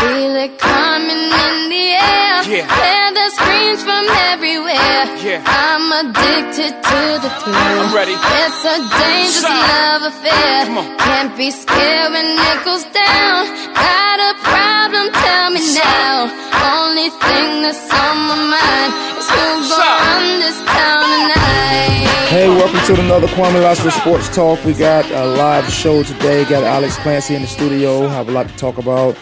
Feel it coming in the air. Yeah. Hear the screams from everywhere. Yeah. I'm addicted to the thrill. I'm ready. It's a dangerous Shout. love affair. Come. Can't be scared when it goes down. Got a problem? Tell me now. Only thing that's on my mind is who's Shout. gonna run this town tonight. Hey, welcome to another Kwamie Lassiter Sports Talk. We got a live show today. Got Alex Clancy in the studio. Have a lot to talk about.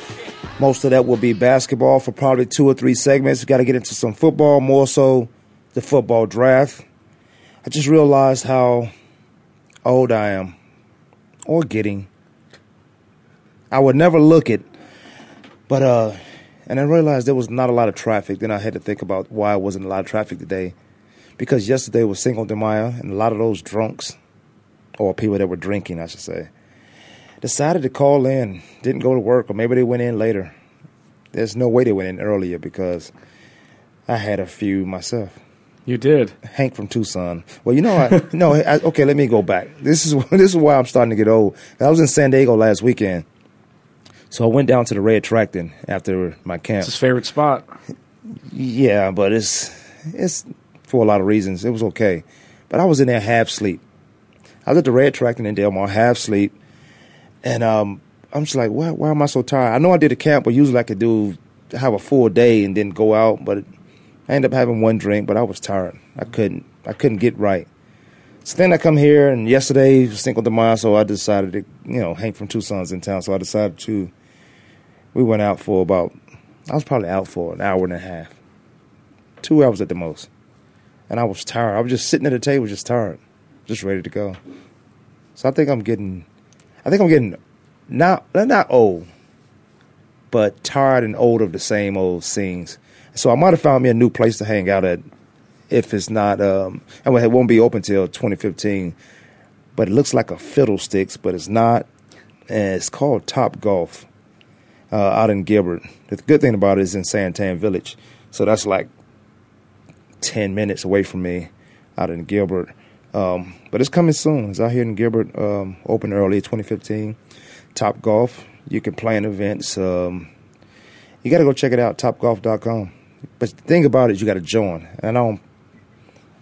Most of that will be basketball for probably two or three segments. We got to get into some football, more so the football draft. I just realized how old I am, or getting. I would never look it, but uh, and I realized there was not a lot of traffic. Then I had to think about why wasn't a lot of traffic today because yesterday was Cinco de Mayo, and a lot of those drunks, or people that were drinking, I should say, decided to call in, didn't go to work, or maybe they went in later. There's no way they went in earlier because I had a few myself. You did. Hank from Tucson. Well, you know, I, no, I, okay. Let me go back. This is this is why I'm starting to get old. I was in San Diego last weekend, so I went down to the Red Tractor after my camp. It's his favorite spot. Yeah, but it's it's for a lot of reasons. It was okay, but I was in there half sleep. I was at the Red Tractor in Del Mar, half sleep, and um, I'm just like, why, why am I so tired? I know I did a camp, but usually I could do have a full day and then go out, but I ended up having one drink. But I was tired. I couldn't I couldn't get right. So then I come here, and yesterday was Cinco de Mayo, so I decided to, you know, Hank from Tucson's in town, so I decided to. We went out for about, I was probably out for an hour and a half, two hours at the most, and I was tired. I was just sitting at the table, just tired, just ready to go. So I think I'm getting, I think I'm getting, not not old, but tired and old of the same old scenes. So I might have found me a new place to hang out at, if it's not, um, and it won't be open till 2015. But it looks like a fiddlesticks, but it's not. And it's called Top Golf uh, out in Gilbert. The good thing about it is in Santan Village, so that's like ten minutes away from me, out in Gilbert. Um, but it's coming soon. It's out here in Gilbert. Um, open early, 2015. Top Golf. You can plan events. Um, you got to go check it out. TopGolf.com. But the thing about it, you got to join. And I don't.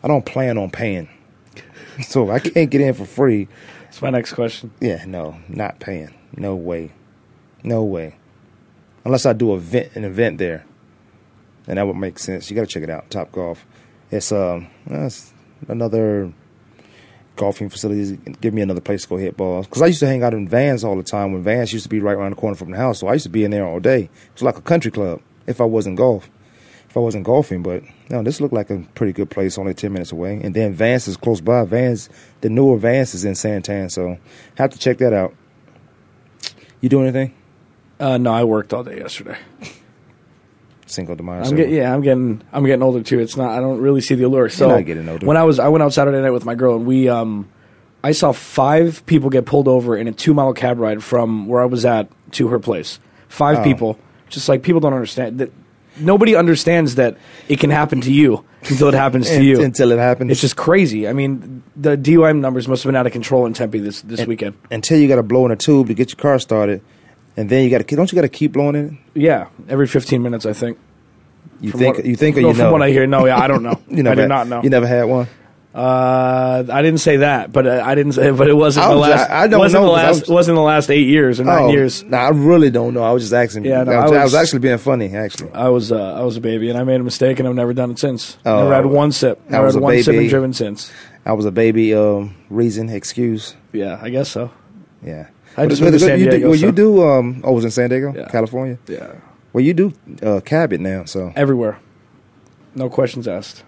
I don't plan on paying, so I can't get in for free. That's my next question. Yeah, no, not paying. No way. No way. Unless I do a event, an event there. And that would make sense. You got to check it out. Top Golf. It's um it's another golfing facility. Give me another place to go hit balls. Because I used to hang out in Vans all the time when Vans used to be right around the corner from the house. So I used to be in there all day. It's like a country club if I wasn't golf. If I wasn't golfing, but no, this looked like a pretty good place, only ten minutes away. And then Vance is close by. Vance, the newer Vance is in Santan, so have to check that out. You do anything? Uh, no, I worked all day yesterday. Cinco de Mayo. I'm get, yeah, I'm getting I'm getting older too. It's not I don't really see the allure. So not getting older. when I was I went out Saturday night with my girl and we um I saw five people get pulled over in a two mile cab ride from where I was at to her place. Five Oh. people. Just like people don't understand that nobody understands that it can happen to you until it happens to you. until it happens. It's just crazy. I mean, the DUI numbers must have been out of control in Tempe this this weekend. until you got to blow in a tube to get your car started, and then you got to don't you got to keep blowing in it? Yeah, every 15 minutes, I think. You From think what- you think or no, you from what I hear, no, yeah, I don't know. you never I do had- not know. You never had one. Uh, I didn't say that, but uh, I didn't say, but it wasn't I the last. I- I don't wasn't know, the I last. was- wasn't the last eight years or nine oh, years. Nah, I really don't know. I was just asking. Yeah, no, I, was, I I was actually being funny. Actually, I was uh, I was a baby, and I made a mistake, and I've never done it since. Oh, never had one sip. I Never was had a one sip and driven since. I was a baby. Um, reason, excuse. Yeah, I guess so. Yeah. I just moved to San you Diego, Do, well, so- you do. Um, oh, was in San Diego, Yeah. California. Yeah, Well, you do uh, Cabot now, so everywhere. No questions asked.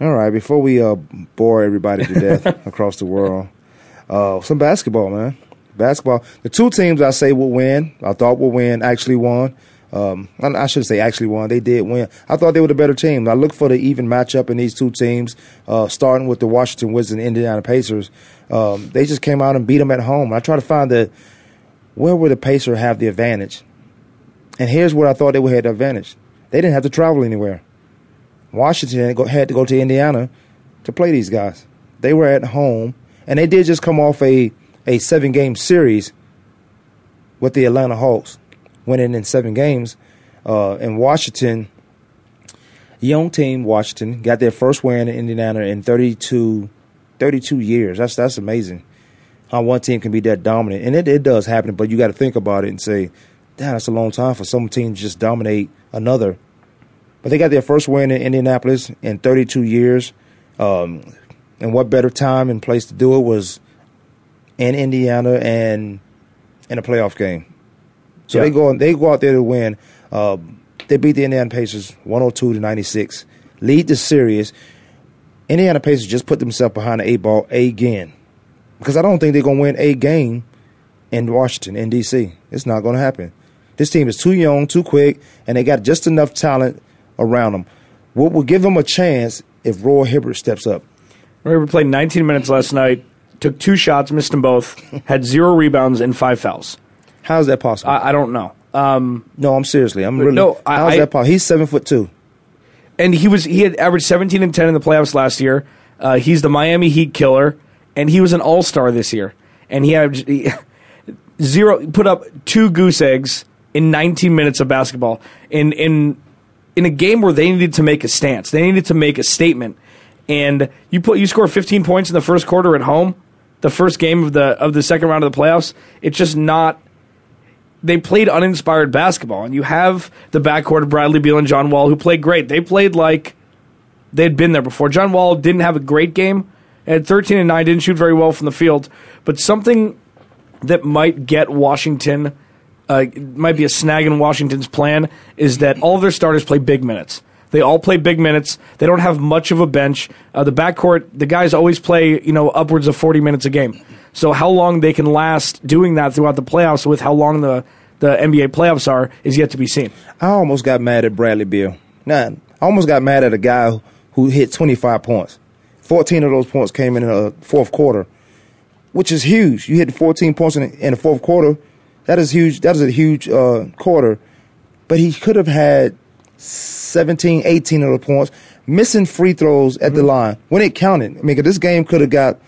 all right. Before we uh, bore everybody to death across the world, uh, some basketball, man. basketball. The two teams I say will win, I thought will win, actually won. Um, I I should say actually won. They did win. I thought they were the better team. I look for the even matchup in these two teams, uh, starting with the Washington Wizards and Indiana Pacers. Um, they just came out and beat them at home. I try to find the where would the Pacers have the advantage, and here's where I thought they would have the advantage. They didn't have to travel anywhere. Washington had to go to Indiana to play these guys. They were at home, and they did just come off a a seven game series with the Atlanta Hawks, winning in seven games. Uh, in Washington, young team Washington got their first win in Indiana in 32, 32 years. That's that's amazing. How one team can be that dominant, and it, it does happen. But you got to think about it and say, "Damn, that's a long time for some team to just dominate another." But they got their first win in Indianapolis in 32 years. Um, and what better time and place to do it was in Indiana and in a playoff game. So Yeah. they go they go out there to win. Uh, they beat the Indiana Pacers 102 to 96. Lead the series. Indiana Pacers just put themselves behind the eight ball again. Because I don't think they're gonna win a game in Washington, in DC. It's not gonna happen. This team is too young, too quick, and they got just enough talent around them. What will give them a chance if Roy Hibbert steps up? Remember, we played 19 minutes last night, took two shots, missed them both, had zero rebounds and five fouls. How's that possible? I, I don't know. Um, no, I'm seriously. I'm really. No, I- how's that possible? He's seven foot two. And he was he had averaged 17 and 10 in the playoffs last year. Uh, he's the Miami Heat killer, and he was an All Star this year. And he had zero put up two goose eggs in 19 minutes of basketball in in in a game where they needed to make a stance. They needed to make a statement. And you put you score 15 points in the first quarter at home, the first game of the of the second round of the playoffs. It's just not they played uninspired basketball, and you have the backcourt of Bradley Beal and John Wall, who played great. They played like they'd been there before. John Wall didn't have a great game at 13 and 9, didn't shoot very well from the field, but something that might get Washington, uh, might be a snag in Washington's plan, is that all of their starters play big minutes. They all play big minutes. They don't have much of a bench. Uh, the backcourt, the guys always play, you know, upwards of 40 minutes a game. So how long they can last doing that throughout the playoffs with how long the, the NBA playoffs are is yet to be seen. I almost got mad at Bradley Beal. Nah, I almost got mad at a guy who hit 25 points. 14 of those points came in the fourth quarter, which is huge. You hit 14 points in in the fourth quarter. That is huge. That is a huge uh, quarter. But he could have had 17, 18 of the points, missing free throws at the mm-hmm. line when it counted. I mean, this game could have got,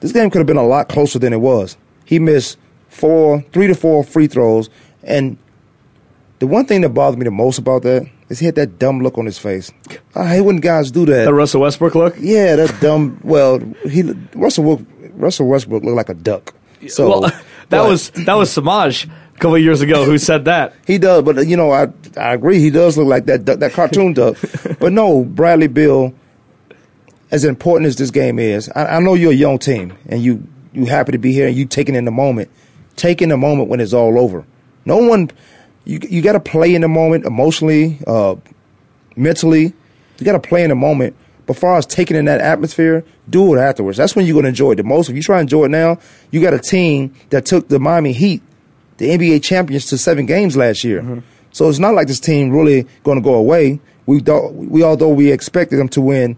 this game could have been a lot closer than it was. He missed four, three to four free throws, and the one thing that bothered me the most about that is he had that dumb look on his face. I hate when guys do that. The Russell Westbrook look? yeah, that dumb. Well, he Russell Russell Westbrook looked like a duck. So well, that but was that was Samaj couple of years ago who said that. he does. But you know, I I agree. He does look like that that cartoon duck. But no, Bradley Beal. As important as this game is, I, I know you're a young team and you you happy to be here and you taking in the moment, taking the moment when it's all over. No one, you you got to play in the moment emotionally, uh, mentally. You got to play in the moment. But far as taking in that atmosphere, do it afterwards. That's when you're going to enjoy it the most. If you try to enjoy it now, you got a team that took the Miami Heat, the NBA champions, to seven games last year. So it's not like this team really going to go away. We thought, we although we expected them to win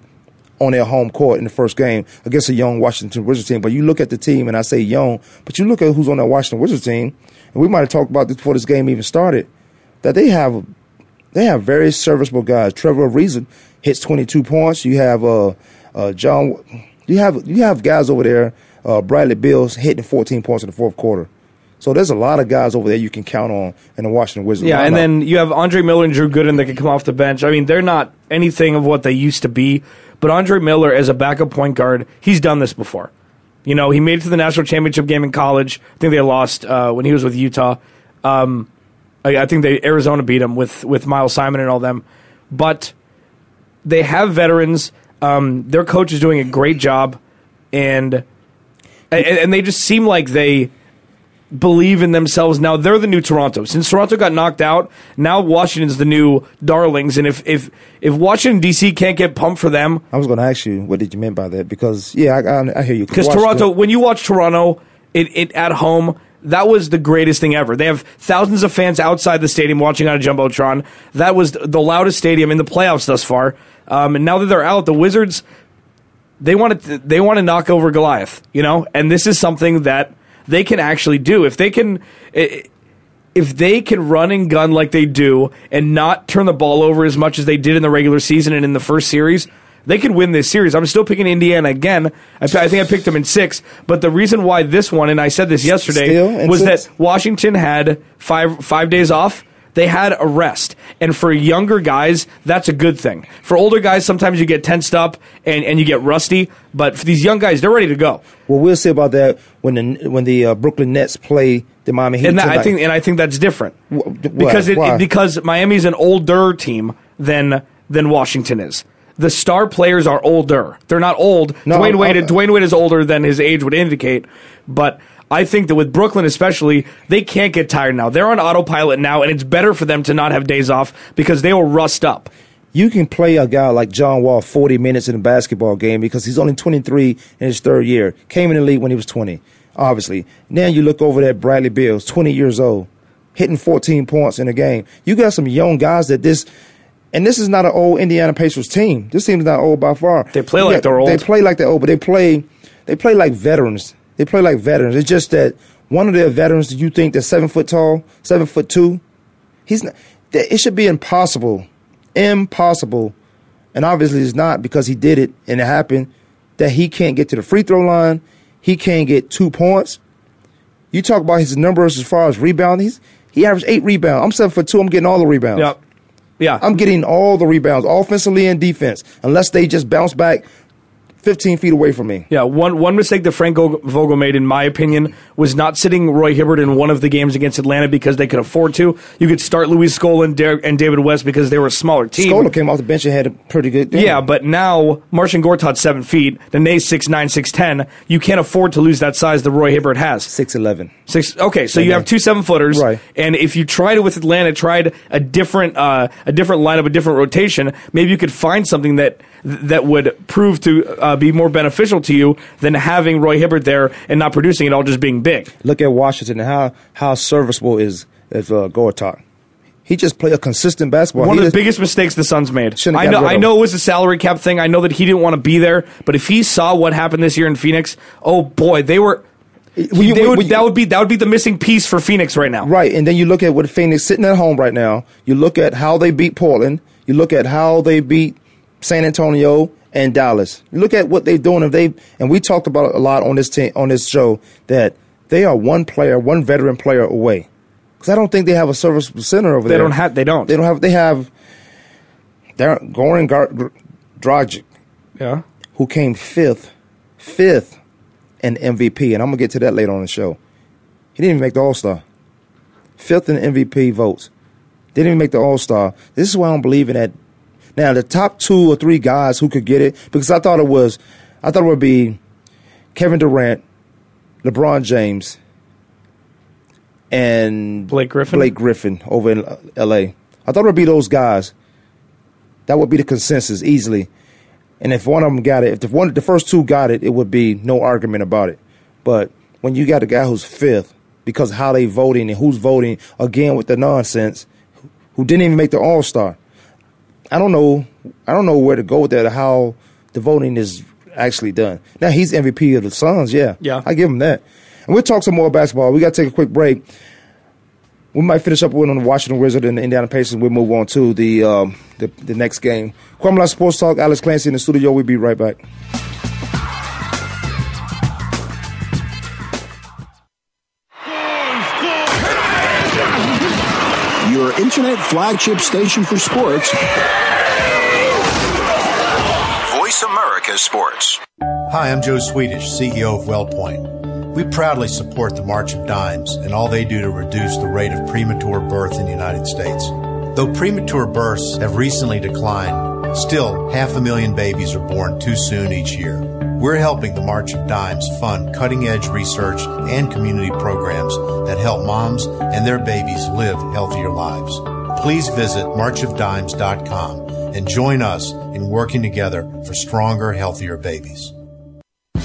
on their home court in the first game against a young Washington Wizards team. But you look at the team, and I say young, but you look at who's on that Washington Wizards team, and we might have talked about this before this game even started, that they have they have very serviceable guys. Trevor Ariza hits 22 points. You have uh, uh, John. You have you have guys over there. Uh, Bradley Beal's hitting 14 points in the fourth quarter. So there's a lot of guys over there you can count on in the Washington Wizards. Yeah, and then you have Andre Miller and Drew Gooden that can come off the bench. I mean, they're not anything of what they used to be, but Andre Miller as a backup point guard, he's done this before. You know, he made it to the national championship game in college. I think they lost uh, when he was with Utah. Um, I, I think they Arizona beat him with with Miles Simon and all them, but they have veterans. Um, their coach is doing a great job, and and, and they just seem like they believe in themselves. Now they're the new Toronto. Since Toronto got knocked out, now Washington's the new darlings. And if if if Washington DC can't get pumped for them, I was going to ask you what did you mean by that because yeah, I, I, I hear you. because Toronto, when you watch Toronto, it, it at home, that was the greatest thing ever. They have thousands of fans outside the stadium watching on a jumbotron. That was the loudest stadium in the playoffs thus far. Um, and now that they're out, the Wizards they want to they want to knock over Goliath, you know, and this is something that they can actually do if they can. If they can run and gun like they do and not turn the ball over as much as they did in the regular season and in the first series, they could win this series. I'm still picking Indiana again. I, I think I picked them in six. But the reason why this one, and I said this yesterday, was six? that Washington had five five days off. They had a rest. And for younger guys, that's a good thing. For older guys, sometimes you get tensed up and, and you get rusty. But for these young guys, they're ready to go. Well, we'll see about that when the when the uh, Brooklyn Nets play the Miami Heat. And that, I think and I think that's different because it, it, because Miami's an older team than than Washington is the star players are older. They're not old. No, Dwyane Wade, i Dwyane Wade is older than his age would indicate, but I think that with Brooklyn especially, they can't get tired now. They're on autopilot now, and it's better for them to not have days off because they will rust up. You can play a guy like John Wall 40 minutes in a basketball game because he's only 23 in his third year. Came in the league when he was 20, obviously. Now you look over at Bradley Beal, 20 years old, hitting 14 points in a game. You got some young guys that this – and this is not an old Indiana Pacers team. This team is not old by far. They play like they're old. They play like they're old, but they play they play like veterans. They play like veterans. It's just that one of their veterans do you think they're seven foot tall, seven foot two. He's not, it should be impossible, impossible, and obviously it's not because he did it and it happened that he can't get to the free throw line. He can't get two points. You talk about his numbers as far as rebounding. he averaged eight rebounds. I'm seven foot two. I'm getting all the rebounds. Yep. Yeah. I'm getting all the rebounds, offensively and defense, unless they just bounce back 15 feet away from me. Yeah, one one mistake that Frank Vogel made, in my opinion, was not sitting Roy Hibbert in one of the games against Atlanta because they could afford to. You could start Luis Scola and, and David West because they were a smaller team. Scola came off the bench and had a pretty good game. Yeah, but now Marcin Gortat's seven feet, Nene's six nine, six ten. You can't afford to lose that size that Roy Hibbert has. Six eleven. Six. Okay, so you have two seven footers, right? And if you tried it with Atlanta, tried a different uh, a different lineup, a different rotation, maybe you could find something that that would prove to uh, be more beneficial to you than having Roy Hibbert there and not producing it all just being big. Look at Washington how how serviceable is is uh, Gortat. He just played a consistent basketball. One he of the biggest mistakes the Suns made. I know. I know it was a salary cap thing. I know that he didn't want to be there. But if he saw what happened this year in Phoenix, oh boy, they were. You, would, you, that would be that would be the missing piece for Phoenix right now. Right, and then you look at what Phoenix sitting at home right now. You look at how they beat Portland. You look at how they beat San Antonio and Dallas. Look at what they're doing. If they and we talked about a lot on this team, on this show that they are one player, one veteran player away. Because I don't think they have a service center over they there. They don't have. They don't. They don't have. They have. They're Goran Gar- Dragic. Yeah. Who came fifth, fifth, in MVP, and I'm gonna get to that later on the show. He didn't even make the All Star. Fifth in MVP votes. Didn't even make the All Star. This is why I don't believe in that now, the top two or three guys who could get it, because I thought it was, I thought it would be Kevin Durant, LeBron James, and Blake Griffin. Blake Griffin over in L.A. I thought it would be those guys. That would be the consensus easily. And if one of them got it, if the one, the first two got it, it would be no argument about it. But when you got a guy who's fifth because how they voting and who's voting again with the nonsense, who didn't even make the All Star, I don't know. I don't know where to go with that. Or how the voting is actually done. Now he's MVP of the Suns. Yeah, yeah, I give him that. And we'll talk some more basketball. We got to take a quick break. We might finish up with on the Washington Wizards and the Indiana Pacers. We'll move on to the um, the, the next game. Kwamla Sports Talk. Alex Clancy in the studio. We'll be right back. Flagship station for sports. Voice America Sports. Hi, I'm Joe Swedish, CEO of WellPoint. We proudly support the March of Dimes and all they do to reduce the rate of premature birth in the United States. Though premature births have recently declined, still half a million babies are born too soon each year. We're helping the March of Dimes fund cutting edge research and community programs that help moms and their babies live healthier lives. Please visit marchofdimes.com and join us in working together for stronger, healthier babies.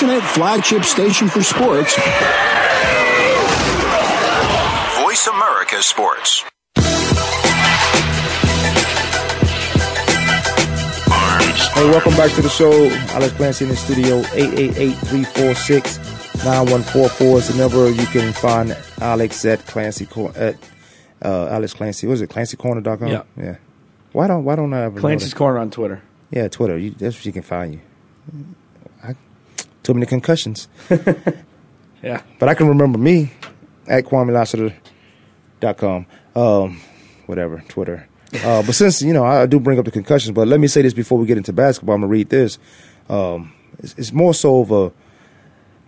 Internet flagship station for sports. Voice America Sports. Hey, welcome back to the show. Alex Clancy in the studio. 888-346-9144 is the number you can find Alex at Clancy Cor- at uh, Alex Clancy. What is it? ClancyCorner.com? Yeah. Yeah. Why don't Why don't I ever Clancy's? Corner on Twitter. Yeah, Twitter. You, that's where you can find you. Too many concussions. Yeah. But I can remember me at KwameLassiter.com. Um, whatever, Twitter. Uh, but since, you know, I, do bring up the concussions, but let me say this before we get into basketball. I'm going to read this. Um, it's, it's more so of a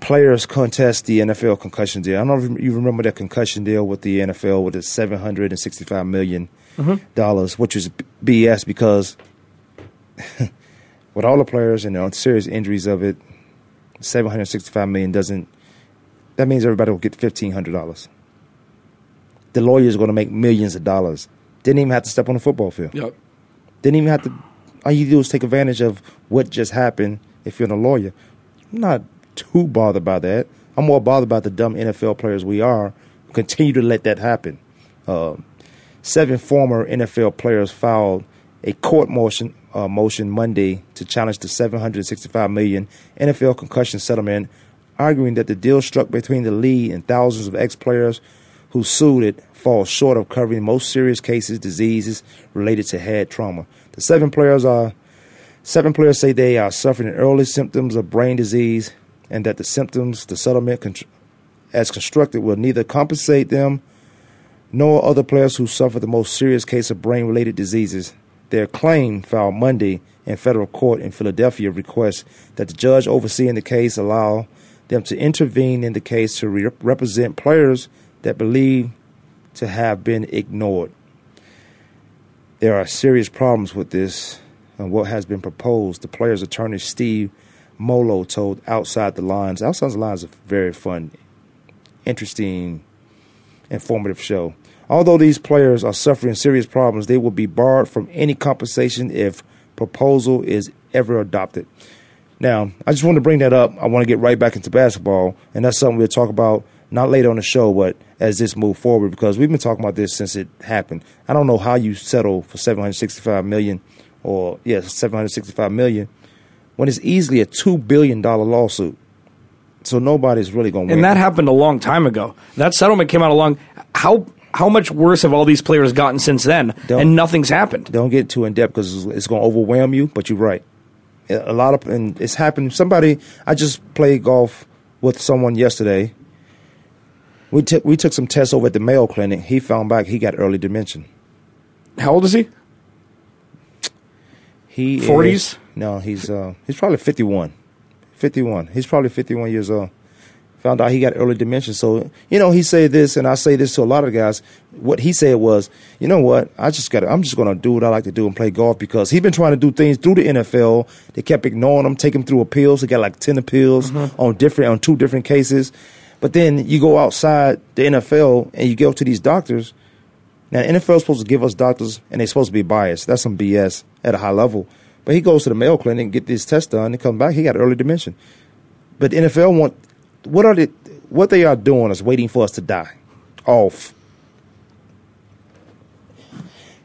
players contest the NFL concussion deal. I don't know if you remember that concussion deal with the NFL with the $765 million, dollars, which is BS because with all the players and the serious injuries of it, 765 million doesn't that means everybody will get $1500 the lawyers are going to make millions of dollars. Didn't even have to step on the football field. Yep. didn't even have to all you do is take advantage of what just happened if you're a lawyer. I'm not too bothered by that. I'm more bothered about the dumb nfl players we are who continue to let that happen. Um, seven former nfl players filed a court motion uh, motion Monday to challenge the 765 million NFL concussion settlement, arguing that the deal struck between the league and thousands of ex-players who sued it falls short of covering most serious cases, diseases related to head trauma. The seven players are seven players say they are suffering early symptoms of brain disease, and that the symptoms, the settlement, contr- as constructed, will neither compensate them nor other players who suffer the most serious case of brain related diseases. Their claim, filed Monday in federal court in Philadelphia, requests that the judge overseeing the case allow them to intervene in the case to re- represent players that believe to have been ignored. There are serious problems with this and what has been proposed. The player's attorney, Steve Molo, told Outside the Lines. Outside the Lines is a very fun, interesting, informative show. Although these players are suffering serious problems, they will be barred from any compensation if proposal is ever adopted. Now, I just want to bring that up. I want to get right back into basketball, and that's something we'll talk about not later on the show, but as this move forward because we've been talking about this since it happened. I don't know how you settle for 765 million or yes, 765 million when it's easily a 2 billion dollar lawsuit. So nobody's really going to win. And that happened a long time ago. That settlement came out a long. How how much worse have all these players gotten since then? Don't- and nothing's happened. don't get too in depth because it's, it's going to overwhelm you. But you're right. A lot of and it's happened. Somebody I just played golf with someone yesterday. We took we took some tests over at the Mayo Clinic. He found back he got early dementia. How old is he? He 40s? no, he's uh he's probably 51. 51. He's probably 51 years old. Found out he got early dementia. So, you know, he said this and I say this to a lot of guys. What he said was, you know what? I just got. I'm just going to do what I like to do and play golf because he's been trying to do things through the NFL. They kept ignoring him, taking him through appeals. He got like 10 appeals mm-hmm. on different on two different cases. But then you go outside the NFL and you go to these doctors now, the NFL is supposed to give us doctors, and they're supposed to be biased. That's some BS at a high level. But he goes to the Mayo Clinic and get this test done, and comes back, he got early dementia. But the NFL want what are they? What they are doing is waiting for us to die off.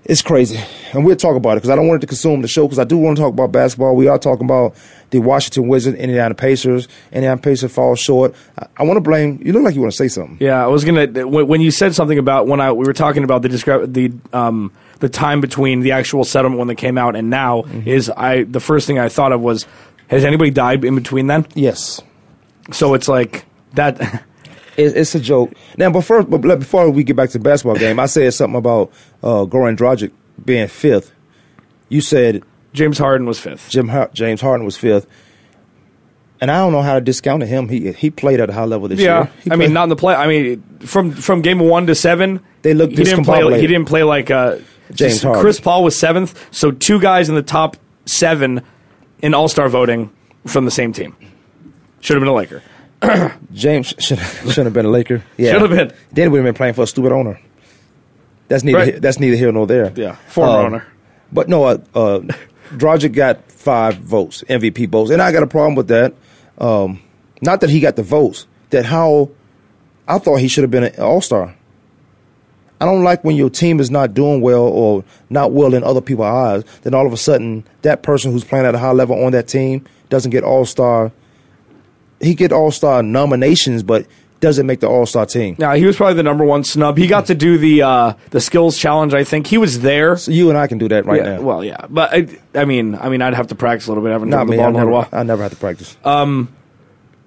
It's crazy, and we'll talk about it because I don't want it to consume the show. Because I do want to talk about basketball. We are talking about the Washington Wizards, Indiana Pacers. Indiana Pacers fall short. I, I want to blame. You look like you want to say something. Yeah, I was gonna when when you said something about when I we were talking about the descri- the um the time between the actual settlement when they came out and now Mm-hmm. is I the first thing I thought of was has anybody died in between then? Yes, So it's like that. it's a joke. Now, but before we get back to the basketball game, I said something about uh, Goran Dragic being fifth. You said James Harden was fifth. Jim Har- James Harden was fifth, and I don't know how to discount him. He he played at a high level this Yeah, year. He I mean not in the play. I mean from from game one to seven, They looked he didn't play. He didn't play like uh, James Harden. Chris Paul was seventh, so two guys in the top seven in All Star voting from the same team. Should have been a Laker. James should should have been a Laker. Yeah, Should have been. Then we'd have been playing for a stupid owner. That's neither Right. that's neither here nor there. Yeah, former Um, owner. But no, uh, uh, Dragic got five votes, MVP votes, and I got a problem with that. Um, not that he got the votes, that how I thought he should have been an All Star. I don't like when your team is not doing well or not well in other people's eyes. Then all of a sudden, that person who's playing at a high level on that team doesn't get All Star. He get All Star nominations, but doesn't make the All Star team. Yeah, he was probably the number one snub. He got to do the uh, the skills challenge. I think he was there. So you and I can do that right yeah, now. Well, yeah, but I, I mean, I mean, I'd have to practice a little bit. I haven't not done the ball I in a never, while. I never had to practice. Um,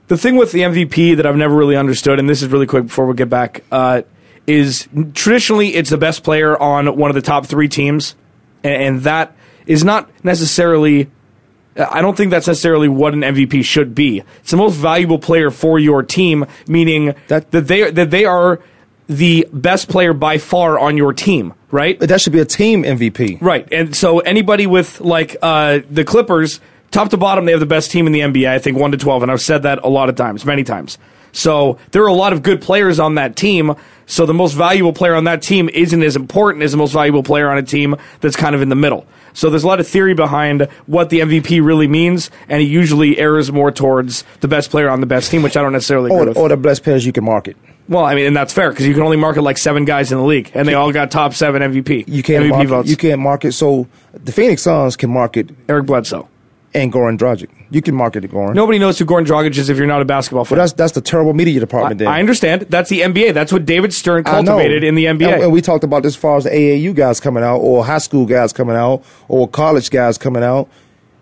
the thing with the MVP that I've never really understood, and this is really quick before we get back, uh, is traditionally it's the best player on one of the top three teams, and, and that is not necessarily. I don't think that's necessarily what an MVP should be. It's the most valuable player for your team, meaning That- that, they that they are the best player by far on your team, right? But that should be a team MVP. Right. And so anybody with like uh, the Clippers, top to bottom, they have the best team in the NBA, I think 1 to 12. And I've said that a lot of times, many times. So there are a lot of good players on that team. So the most valuable player on that team isn't as important as the most valuable player on a team that's kind of in the middle. So there's a lot of theory behind what the MVP really means, and it usually errs more towards the best player on the best team, which I don't necessarily agree Or, with. or the best players you can market. well, I mean, and that's fair because you can only market like seven guys in the league, and they all got top seven MVP. You can't MVP market. votes. You can't market. So the Phoenix Suns can market Eric Bledsoe. And Goran Dragic. You can market it, Goran. Nobody knows who Goran Dragic is if you're not a basketball but fan. that's that's the terrible media department. then I understand. That's the NBA. That's what David Stern cultivated in the NBA. And, and we talked about this as far as the AAU guys coming out, or high school guys coming out, or college guys coming out.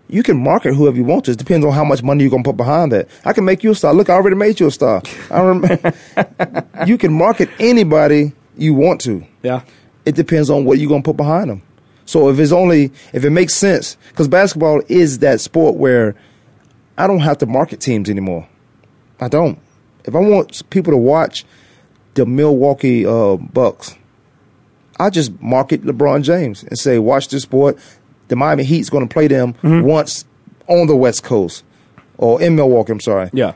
You can market whoever you want to. It depends on how much money you're gonna put behind that. I can make you a star. Look, I already made you a star. I rem- you can market anybody you want to. yeah. It depends on what you're gonna put behind them. So if it's only if it makes sense, because basketball is that sport where I don't have to market teams anymore. I don't. If I want people to watch the Milwaukee uh, Bucks, I just market LeBron James and say, watch this sport. The Miami Heat's going to play them Mm-hmm. once on the West Coast or in Milwaukee. I'm sorry. Yeah.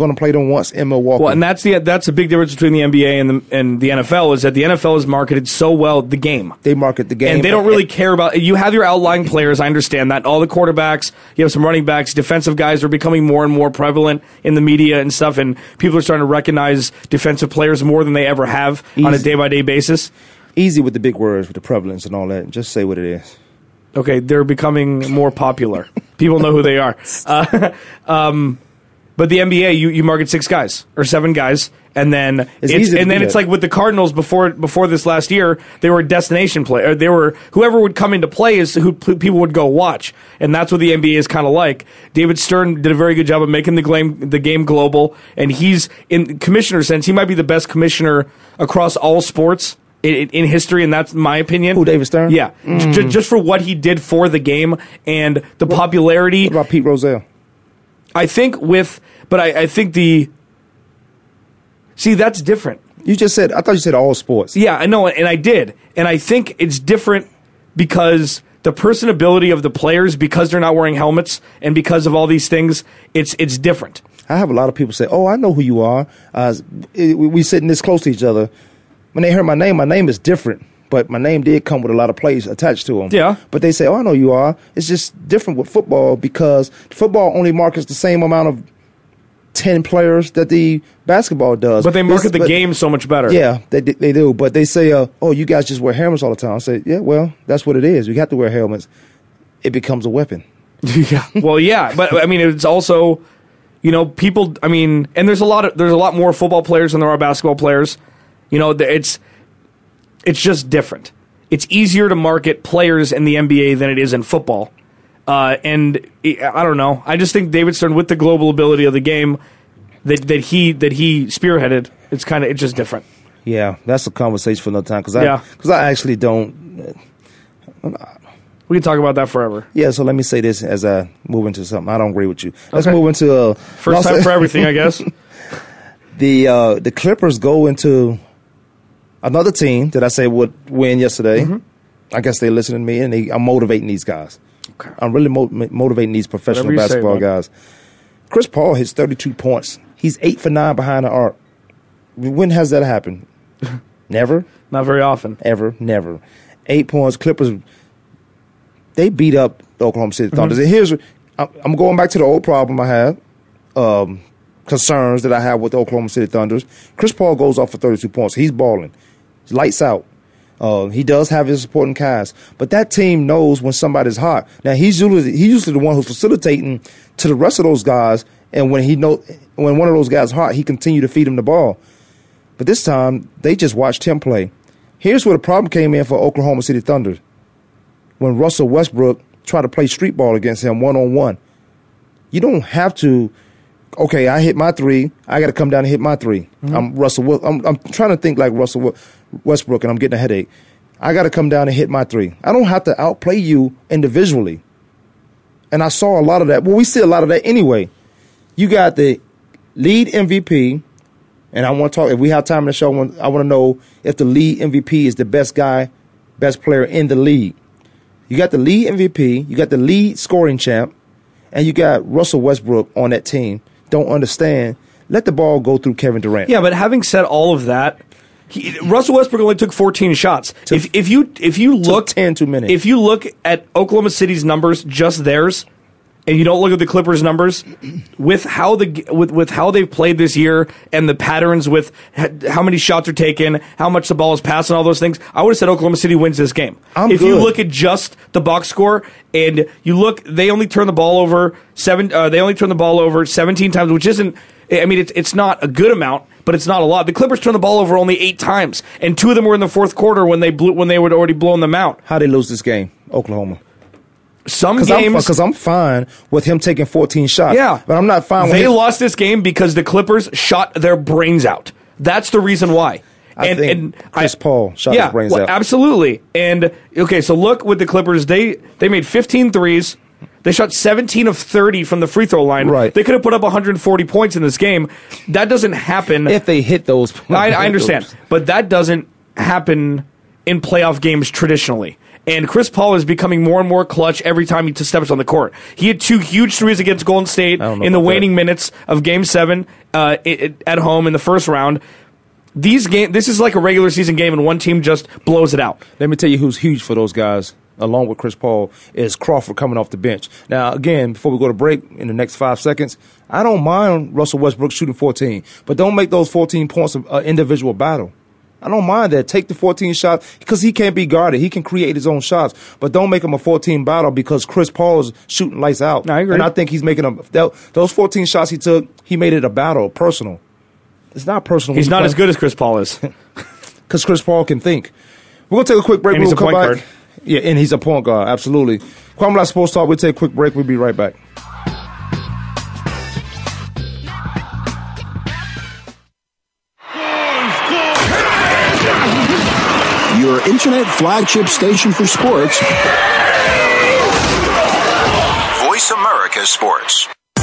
Going to play them once in Milwaukee. Well, and that's the that's a big difference between the NBA and the and the NFL is that the NFL is marketed so well the game. they market the game, And they don't really care about. You have your outlying players. I understand that. All the quarterbacks, you have some running backs, defensive guys are becoming more and more prevalent in the media and stuff. And people are starting to recognize defensive players more than they ever have on a day by day basis. easy with the big words, with the prevalence and all that. Just say what it is. Okay, they're becoming more popular. People know who they are. Uh, um, but the NBA, you, you market six guys or seven guys, and then It's it's, and then it's like with the Cardinals before before this last year, they were a destination play. Or they were whoever would come into play is who p- people would go watch, and that's what the NBA is kind of like. David Stern did a very good job of making the game the game global, and he's in commissioner sense. He might be the best commissioner across all sports. In, in history, and that's my opinion. Who, David Stern? Yeah, J- just for what he did for the game and the popularity. What about Pete Rozelle? I think with, but I, I think the. See, that's different. You just said. I thought you said all sports. Yeah, I know, and I did, and I think it's different because the personability of the players, because they're not wearing helmets, and because of all these things, it's it's different. I have a lot of people say, "Oh, I know who you are." Uh, we, we sitting this close to each other. When they hear my name, my name is different, but my name did come with a lot of plays attached to them. Yeah. But they say, "Oh, I know you are." It's just different with football because football only markets the same amount of ten players that the basketball does. But they market the But- game so much better. Yeah, they they do. But they say, uh, "Oh, you guys just wear helmets all the time." I say, "Yeah, well, that's what it is. We have to wear helmets. It becomes a weapon." yeah. Well, yeah, but I mean, it's also, you know, people. I mean, and there's a lot of there's a lot more football players than there are basketball players. You know, it's it's just different. It's easier to market players in the NBA than it is in football. Uh, and I I don't know. I just think David Stern, with the global ability of the game that that he that he spearheaded, it's kind of it's just different. Yeah, that's a conversation for another time because I Yeah. because I actually don't. We can talk about that forever. Yeah, so let me say this as I move into something. I don't agree with you. Let's Okay. move into uh, First time for everything, I guess. the uh, the Clippers go into another team that I say would win yesterday. Mm-hmm. I guess they're listening to me, and they, I'm motivating these guys. I'm really mo- motivating these professional you say, basketball guys. Chris Paul hits 32 points. He's eight for nine behind the arc. When has that happened? Never, Not very often. ever, never. Eight points. Clippers. They beat up the Oklahoma City Thunder. Mm-hmm. Here's I'm I'm going back to the old problem I had. Um, concerns that I have with the Oklahoma City Thunders. Chris Paul goes off for 32 points. He's balling. Lights out. Uh, he does have his supporting cast, but that team knows when somebody's hot. Now he's usually he's usually the one who's facilitating to the rest of those guys, and when he know when one of those guys hot, he continue to feed him the ball. But this time they just watched him play. Here's where the problem came in for Oklahoma City Thunder. When Russell Westbrook tried to play street ball against him one on one, you don't have to. Okay, I hit my three. I got to come down and hit my 3 i I'm Russell. I'm, I'm trying to think like Russell Westbrook, and I'm getting a headache. I got to come down and hit my three. I don't have to outplay you individually. And I saw a lot of that. Well, we see a lot of that anyway. You got the lead MVP, and I want to talk. If we have time in the show, I want, to know if the lead MVP is the best guy, best player in the league. You got the lead MVP, you got the lead scoring champ, and you got Russell Westbrook on that team. Don't understand. Let the ball go through Kevin Durant. Yeah, but having said all of that, he, Russell Westbrook only took 14 shots. if if you if you look 10 too many. If you look at Oklahoma City's numbers, just theirs, and you don't look at the Clippers' numbers, with how the with with how they've played this year and the patterns with how many shots are taken, how much the ball is passed, and all those things, I would have said Oklahoma City wins this game. I'm if you look at just the box score and you look, they only turn the ball over seven. Uh, they only turn the ball over 17 times, which isn't. I mean, it's it's not a good amount, but it's not a lot. The Clippers turned the ball over only eight times, and two of them were in the fourth quarter when they blew when they would already blown them out. How they lose this game, Oklahoma? Some Because games, I'm, 'cause I'm fine with him taking 14 shots. Yeah, but I'm not fine with They him. lost this game because the Clippers shot their brains out. That's the reason why. I and, think and Chris Paul shot yeah, his brains well, out. absolutely. And okay, so look with the Clippers, they they made 15 threes. They shot 17 of 30 from the free throw line. Right. They could have put up 140 points in this game. That doesn't happen. if they hit those. I, I understand, but that doesn't happen in playoff games traditionally. And Chris Paul is becoming more and more clutch every time he steps on the court. He had two huge threes against Golden State I don't know in the about that. waning minutes of Game Seven uh, i i- at home in the first round. These game, this is like a regular season game, and one team just blows it out. Let me tell you who's huge for those guys, along with Chris Paul, is Crawford coming off the bench. Now, again, before we go to break in the next five seconds, I don't mind Russell Westbrook shooting 14, but don't make those 14 points an individual battle. I don't mind that. Take the 14 shots because he can't be guarded. He can create his own shots, but don't make him a 14 battle because Chris Paul is shooting lights out. I agree. And I think he's making them. Those 14 shots he took, he made it a battle, personal. It's not personal. He's not as good as Chris Paul is. because Chris Paul can think. We're gonna take a quick break. And he's we'll a come back. Yeah, and he's a point guard. Absolutely. Kwamie La Sports Talk. We'll take a quick break. We'll be right back. Your internet flagship station for sports. Voice America Sports.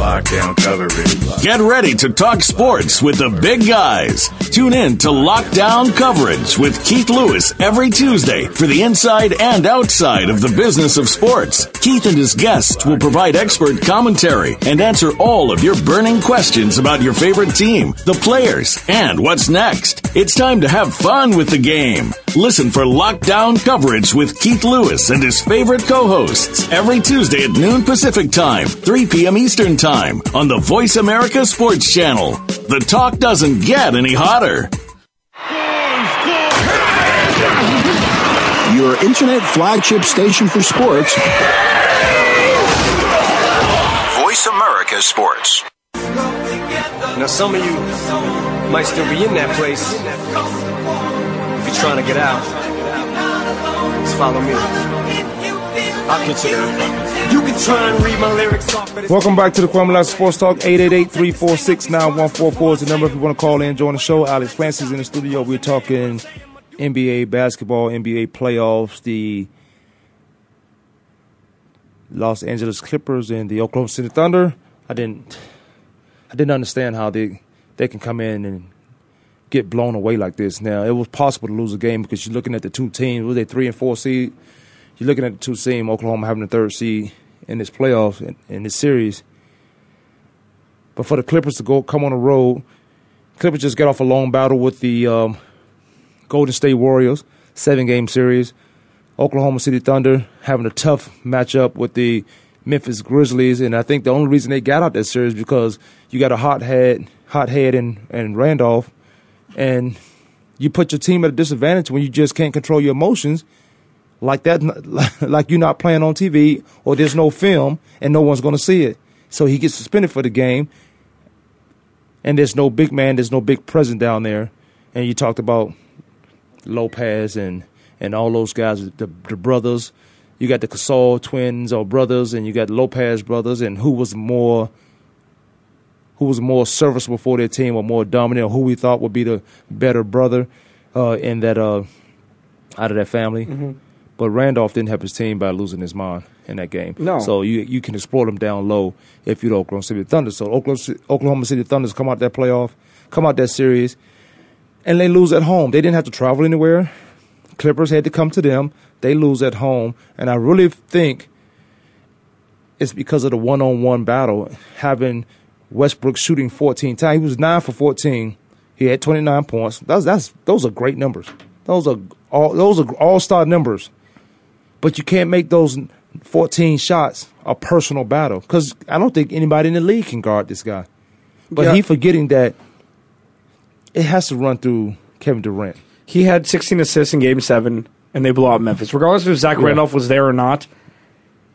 Lockdown coverage. Get ready to talk sports with the big guys. Tune in to Lockdown Coverage with Keith Lewis every Tuesday for the inside and outside of the business of sports. Keith and his guests will provide expert commentary and answer all of your burning questions about your favorite team, the players, and what's next. It's time to have fun with the game. Listen for Lockdown Coverage with Keith Lewis and his favorite co-hosts every Tuesday at noon Pacific Time, 3 p.m. Eastern Time on the Voice America Sports Channel. The talk doesn't get any hotter. Your internet flagship station for sports. Voice America Sports. Now, some of you might still be in that place. You're trying to get out, just follow me. I'll consider it. You can try and read my lyrics off, Welcome back to the Kwamie Sports Talk. 888-346-9144 is the number if you want to call in, join the show. Alex Clancy's in the studio. We're talking NBA basketball, NBA playoffs, the Los Angeles Clippers and the Oklahoma City Thunder. I didn't I didn't understand how they they can come in and get blown away like this. Now it was possible to lose a game because you're looking at the two teams. Was they three and four seed? You're looking at the two teams. Oklahoma having the third seed in this playoff in, in this series. But for the Clippers to go come on the road, Clippers just got off a long battle with the um, Golden State Warriors, seven game series. Oklahoma City Thunder having a tough matchup with the Memphis Grizzlies, and I think the only reason they got out that series because you got a hot head, hot head and in Randolph, and you put your team at a disadvantage when you just can't control your emotions, like that, like you're not playing on TV or there's no film and no one's going to see it. So he gets suspended for the game, and there's no big man, there's no big present down there, and you talked about Lopez and and all those guys, the, the brothers. You got the Gasol twins or brothers, and you got Lopez brothers, and who was more who was more serviceable for their team or more dominant, or who we thought would be the better brother uh, in that uh, out of that family. Mhm. But Randolph didn't help his team by losing his mind in that game. No. So you you can exploit them down low if you're the Oklahoma City Thunder. So Oklahoma, Oklahoma City Thunders come out that playoff, come out that series, and they lose at home. They didn't have to travel anywhere. Clippers had to come to them. They lose at home, and I really think it's because of the one-on-one battle. Having Westbrook shooting 14 times, he was nine for 14. He had 29 points. That's that's those are great numbers. Those are all those are all-star numbers. But you can't make those 14 shots a personal battle because I don't think anybody in the league can guard this guy. But Yeah. he forgetting that it has to run through Kevin Durant. He had 16 assists in Game Seven, and they blew out Memphis. Regardless if Zach Yeah. Randolph was there or not,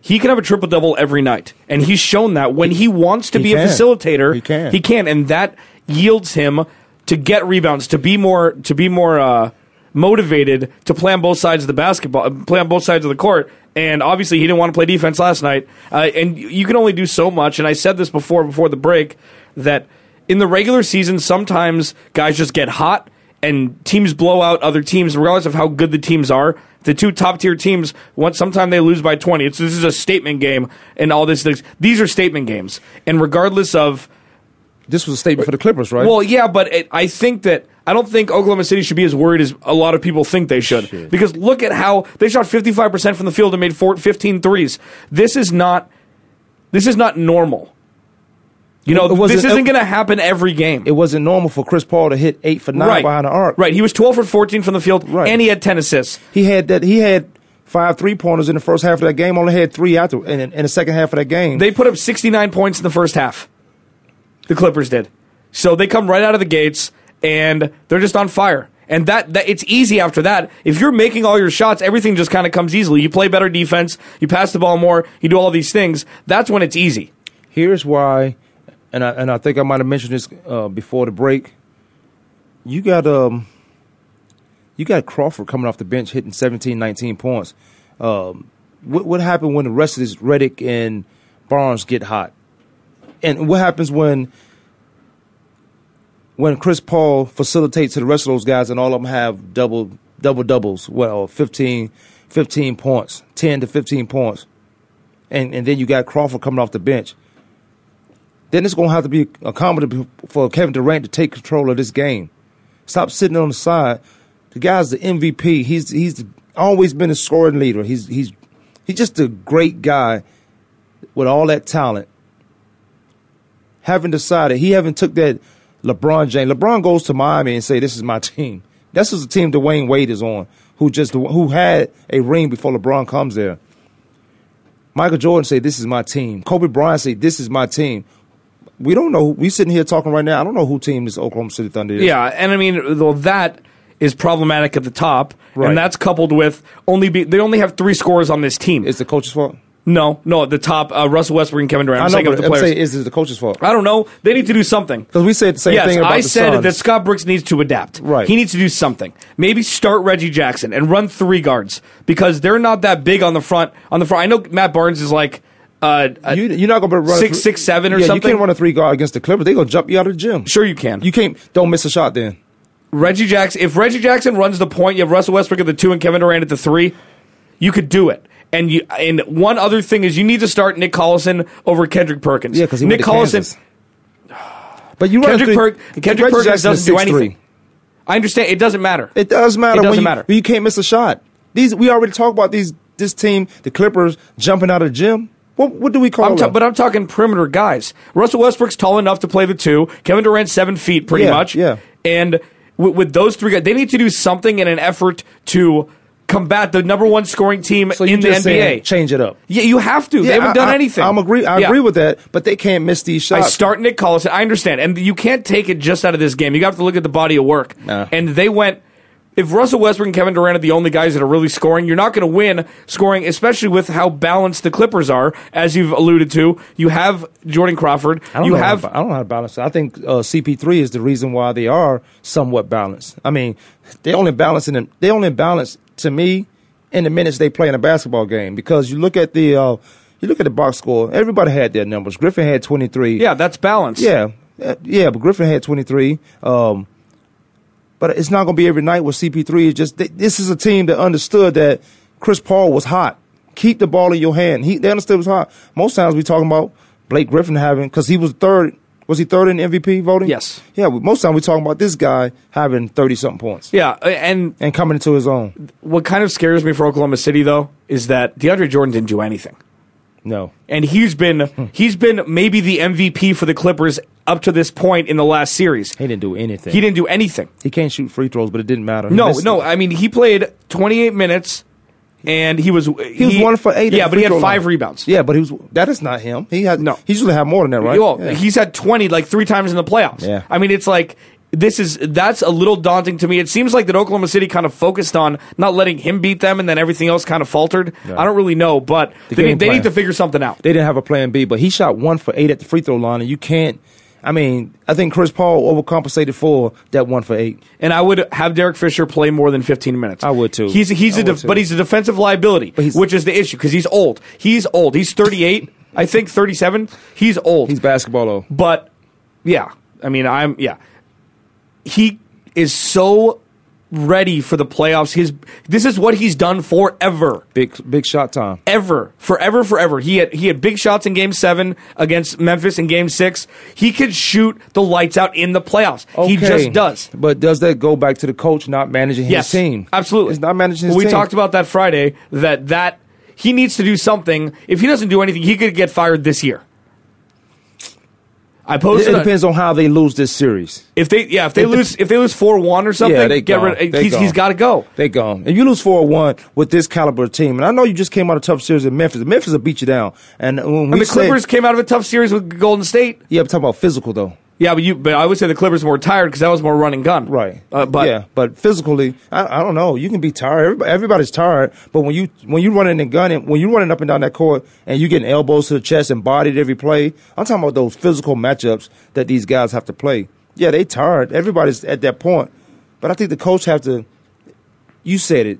he can have a triple double every night, and he's shown that when he wants to He be a facilitator, He can. he can, and that yields him to get rebounds, to be more, to be more uh, motivated to play on both sides of the basketball, play on both sides of the court. And obviously, he didn't want to play defense last night. Uh, and you can only do so much. And I said this before, before the break, that in the regular season, sometimes guys just get hot and teams blow out other teams, regardless of how good the teams are. The two top tier teams, once sometime they lose by twenty. It's this is a statement game, and all this. Things. These are statement games, and regardless of this was a statement for the Clippers, right? Well, yeah, but it, I think that I don't think Oklahoma City should be as worried as a lot of people think they should. Because look at how they shot 55% from the field and made four, 15 threes. This is not this is not normal. You know, this isn't going to happen every game. It wasn't normal for Chris Paul to hit eight for nine Right. behind the arc. Right, he was 12 for 14 from the field and he had 10 assists. He had that. He had five three pointers in the first half of that game. Only had three after in, in the second half of that game. They put up 69 points in the first half. The Clippers did. So they come right out of the gates and they're just on fire. And that, that it's easy after that. If you're making all your shots, everything just kind of comes easily. You play better defense, you pass the ball more, you do all these things. That's when it's easy. Here's why, and I and I think I might have mentioned this uh, before the break. You got um, you got Crawford coming off the bench hitting 17, 19 points. Um, what what happened when the rest of this Redick and Barnes get hot? And what happens when when Chris Paul facilitates to the rest of those guys and all of them have double double doubles, well, 15, 15 points, 10 to 15 points. And and then you got Crawford coming off the bench. Then it's going to have to be accommodative for Kevin Durant to take control of this game. Stop sitting on the side. The guy's the MVP. He's he's always been a scoring leader. He's he's he's just a great guy with all that talent. Haven't decided he haven't took that LeBron James. LeBron goes to Miami and say, "This is my team." This is the team Dwyane Wade is on, who just who had a ring before LeBron comes there. Michael Jordan say, "This is my team." Kobe Bryant say, "This is my team." We don't know. We sitting here talking right now. I don't know who team this Oklahoma City Thunder is. Yeah, and I mean, though that is problematic at the top, Right. and that's coupled with only be, they only have three scores on this team. Is the coach's fault? No, no, at the top, uh, Russell Westbrook and Kevin Durant. I'm I know, saying the I'm saying, is it the coach's fault? I don't know. They need to do something. Because we said the same yes, thing about I said Suns. that Scott Brooks needs to adapt. Right. He needs to do something. Maybe start Reggie Jackson and run three guards because they're not that big on the front. On the front, I know Matt Barnes is like uh, a You, you're not going to run six, three- six, seven or yeah, something. You can't run a three guard against the Clippers. They're going to jump you out of the gym. Sure, you can. You can't. Don't miss a shot then. Reggie Jackson. If Reggie Jackson runs the point, you have Russell Westbrook at the two and Kevin Durant at the three. You could do it. And you and one other thing is you need to start Nick Collison over Kendrick Perkins. Yeah, because Nick Collison. But you run Kendrick, three- Perk, Kendrick Reggie Perkins Jackson doesn't do 6'3". anything. I understand. It doesn't matter. It does matter. It doesn't you, matter. you can't miss a shot. These we already talked about these. This team, the Clippers, jumping out of the gym. What what do we call I'm ta- but I'm talking perimeter guys. Russell Westbrook's tall enough to play the two. Kevin Durant's seven feet, pretty Yeah, much. yeah. And with, with those three guys, they need to do something in an effort to combat the number one scoring team so you in the just NBA. saying change it up. Yeah, you have to. they haven't I- done I- anything. I'm agree. I Yeah. agree with that, but they can't miss these shots. I shots. start Nick Collison. I understand, and you can't take it just out of this game. You have to look at the body of work. And they went. If Russell Westbrook and Kevin Durant are the only guys that are really scoring, you're not going to win scoring, especially with how balanced the Clippers are, as you've alluded to. You have Jordan Crawford. I don't You know have How, I don't know how to balance it. I think uh, CP3 is the reason why they are somewhat balanced. I mean, they only balance in they only balance to me in the minutes they play in a basketball game because you look at the uh, you look at the box score. Everybody had their numbers. Griffin had 23. yeah, that's balanced. Yeah, Uh, yeah, but Griffin had 23. Um, but it's not going to be every night with CP3. It's just th- this is a team that understood that Chris Paul was hot. Keep the ball in your hand. He they understood it was hot. Most times we talking about Blake Griffin having because he was third. Was he third in MVP voting? Yes. Yeah. Most time we talking about this guy having 30 something points Yeah, uh, and and coming into his own. what kind of scares me for Oklahoma City though is that DeAndre Jordan didn't do anything. No. and he's been he's been maybe the MVP for the Clippers up to this point in the last series. He didn't do anything. He didn't do anything. He can't shoot free throws, but it didn't matter. He No, no. it. I mean, he played 28 minutes, and he was He was one for eight. Yeah, but he had five line. rebounds. Yeah, but he was. That is not him. He had No. He usually have more than that, right? Well, Yeah. he's had 20 like three times in the playoffs. Yeah. I mean, it's like this is that's a little daunting to me. It seems like that Oklahoma City kind of focused on not letting him beat them, and then everything else kind of faltered. I don't really know, but The they, need, they need to figure something out. they didn't have a plan B, but he shot one for eight at the free throw line, and you can't. I mean, I think Chris Paul overcompensated for that one for eight. And I would have Derek Fisher play more than 15 minutes. I would too. He's he's I a def- but he's a defensive liability, he's- which is the issue because he's old. He's old. He's 38, I think 37. He's old. He's basketball though. but yeah, I mean, I'm yeah. He is so ready for the playoffs. His this is what he's done forever. Big big shot time. Ever, forever, forever. He had he had big shots in Game Seven against Memphis in Game Six. He could shoot the lights out in the playoffs. He just does. But does that go back to the coach not managing his yes, team? Absolutely, He's not managing his we team. talked about that Friday. That that he needs to do something. If he doesn't do anything, he could get fired this year. I It, posted. it depends on how they lose this series. if they yeah if they It de- lose if they lose four one or something, yeah, they get gone. rid. They He's, he's got to go. They gone. And you lose four one with this caliber of team, and I know you just came out of a tough series in Memphis. Memphis will beat you down. And when we And the said- Clippers came out of a tough series with Golden State. yeah, I'm talking about physical though. Yeah, but you but I would say the Clippers were more tired because that was more run and gun. Right. Uh, but yeah, but physically, I, I don't know. You can be tired. Everybody, everybody's tired. But when you when you running and gunning, when you running up and down that court, and you getting elbows to the chest and bodied every play, I'm talking about those physical matchups that these guys have to play. Yeah, they tired. Everybody's at that point. But I think the coach have to. You said it.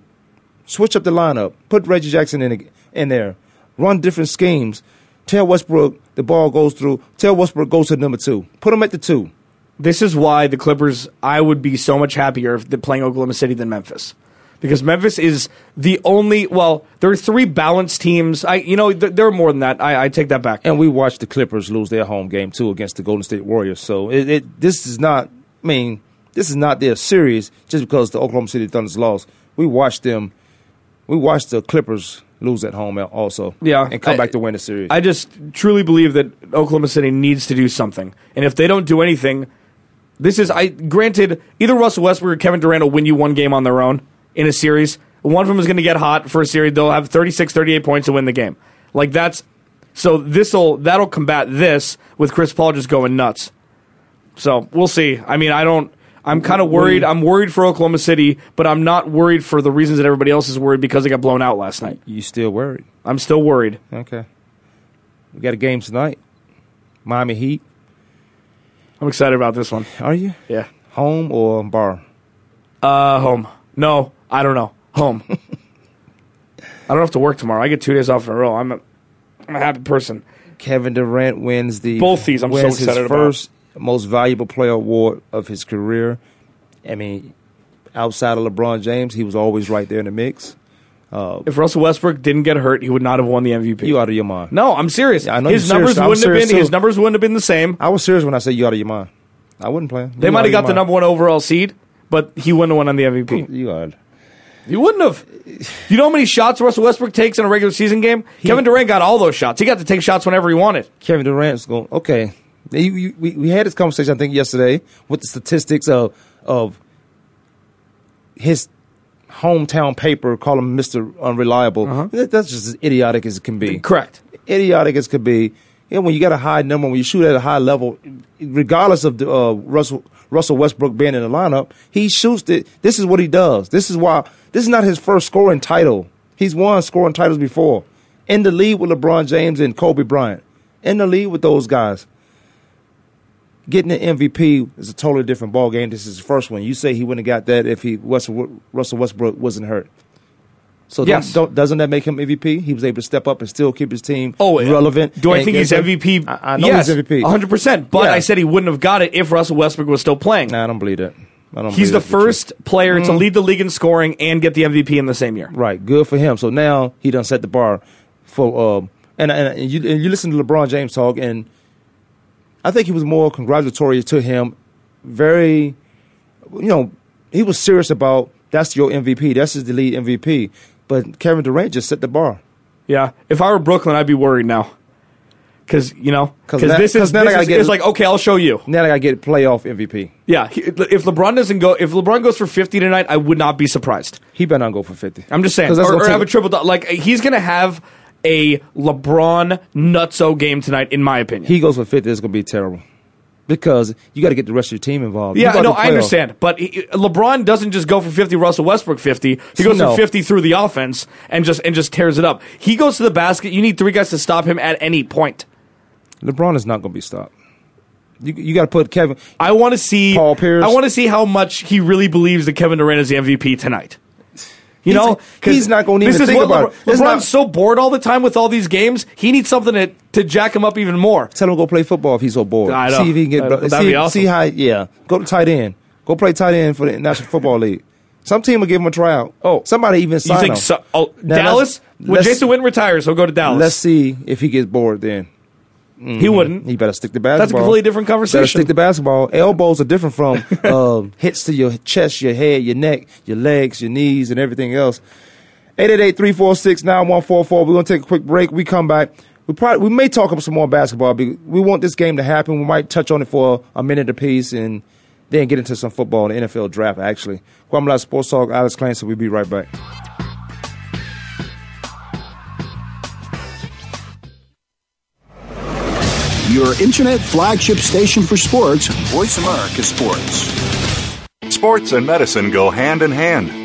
Switch up the lineup. Put Reggie Jackson in in there. Run different schemes. Tell Westbrook the ball goes through. Tell Westbrook goes to number two. Put him at the two. This is why the Clippers, I would be so much happier if they're playing Oklahoma City than Memphis. Because Memphis is the only, well, there are three balanced teams. I, you know, th- there are more than that. I, I take that back. And we watched the Clippers lose their home game too against the Golden State Warriors. So it, it this is not. I mean, this is not their series just because the Oklahoma City Thunder's lost. We watched them. We watched the Clippers lose at home also. Yeah, and come I- back to win the series. I just truly believe that Oklahoma City needs to do something. And if they don't do anything, this is, I granted, either Russell Westbrook or Kevin Durant will win you one game on their own in a series. One of them is going to get hot for a series. They'll have 36, 38 points to win the game. Like that's, so this'll, that'll combat this with Chris Paul just going nuts. So we'll see. I mean, I don't, I'm kind of worried. I'm worried for Oklahoma City, but I'm not worried for the reasons that everybody else is worried because they got blown out last night. you still worried? I'm still worried. Okay. We got a game tonight. Miami Heat. I'm excited about this one. Are you Yeah. home or bar? Uh, home. No, I don't know. Home. I don't have to work tomorrow. I get two days off in a row. I'm a, I'm a happy person. Kevin Durant wins the Both these I'm so excited his about. first most valuable player award of his career. I mean, outside of LeBron James, he was always right there in the mix. Uh, If Russell Westbrook didn't get hurt, he would not have won the MVP. you out of your mind. no, I'm serious. Yeah, I know his numbers serious. Wouldn't have been. His numbers wouldn't have been the same. I was serious when I said you out of your mind. I wouldn't play. They might have got the number one overall seed, but he wouldn't have won on the MVP. You are. He wouldn't have. You know how many shots Russell Westbrook takes in a regular season game? Kevin Durant got all those shots. He got to take shots whenever he wanted. Kevin Durant's going. Okay, You- you- we, we had this conversation I think yesterday with the statistics of of his hometown paper call him Mister Unreliable. That- That's just as idiotic as it can be. Correct. Idiotic as it could be. And when you got a high number, when you shoot at a high level, regardless of the, uh, Russell Russell Westbrook being in the lineup, he shoots it. This is what he does. This is why. This is not his first scoring title. He's won scoring titles before. In the league with LeBron James and Kobe Bryant. In the league with those guys. Getting the MVP is a totally different ball game. This is his first one. You say he wouldn't have got that if he Russell, Russell Westbrook wasn't hurt. So don't- Yes. don't, doesn't that make him MVP? He was able to step up and still keep his team Oh, relevant. Do I think he's MVP? I, I know yes, he's MVP. 100%. But Yeah. I said he wouldn't have got it if Russell Westbrook was still playing. Nah, I don't believe that. I don't He's the first player to Mm. lead the league in scoring and get the MVP in the same year. Right, good for him. So now he done set the bar for um and and, and you and you listen to LeBron James talk and I think he was more congratulatory to him. Very, you know, he was serious about that's your MVP. That's his the lead MVP. But Kevin Durant just set the bar. Yeah. If I were Brooklyn, I'd be worried now. Because, you know, because this is, now this is get- it's like, okay, I'll show you. Now I gotta get playoff MVP. Yeah. he- if LeBron doesn't go, if LeBron goes for 50 tonight, I would not be surprised. He better not go for fifty. I'm just saying. Or, or have a triple double. Like, he's going to have a LeBron nutso game tonight, in my opinion. He goes for fifty, it's gonna be terrible. Because you got to get the rest of your team involved. Yeah, no, I understand. But he, LeBron doesn't just go for 50, Russell Westbrook 50. He goes No. for 50 through the offense and just and just tears it up. He goes to the basket. You need three guys to stop him at any point. LeBron is not gonna be stopped. You you got to put Kevin. I want to see Paul Pierce. I want to see how much he really believes that Kevin Durant is the MVP tonight. You He's- know, he's not gonna even this is think what about LeBron, it. LeBron's not- so bored all the time with all these games. He needs something to, to jack him up even more. Tell him to go play football if he's so bored. I know. See if he can get. Uh, that'd see, be awesome. see how. Yeah, go to tight end. Go play tight end for the National Football League. Some team will give him a tryout. Oh, somebody even You sign think him. so? Oh, Now, Dallas? let's- When let's- Jason Witten retires, he'll go to Dallas. Let's see if he gets bored. Then He wouldn't. he better stick to basketball. That's a completely different Better conversation. stick to basketball. Elbows are different from um, hits to your chest, your head, your neck, your legs, your knees, and everything else. 888-346-9144. We're going to take a quick break. We come back. we probably we may talk about some more basketball. We want this game to happen. We might touch on it for a minute apiece and then get into some football and the NFL draft. Actually, Kwamie Lassiter Sports Talk. Alex Clancy. We'll be right back. Your internet flagship station for sports. Voice America Sports. Sports and medicine go hand in hand.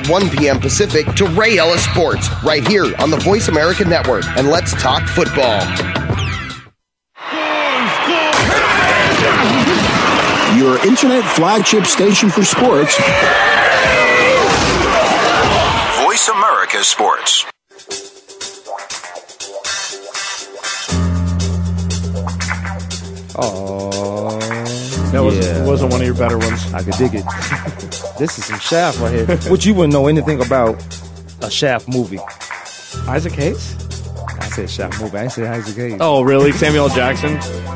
1 p.m. Pacific to Ray Ellis Sports right here on the Voice America Network. And let's talk football. Your internet flagship station for sports. Voice America Sports. Oh, That was wasn't one of your better ones. I could dig it. this is some Shaft right here. Which you wouldn't know anything about a Shaft movie. Isaac Hayes? I said Shaft movie. I didn't Isaac Hayes. Oh, really? Samuel Jackson?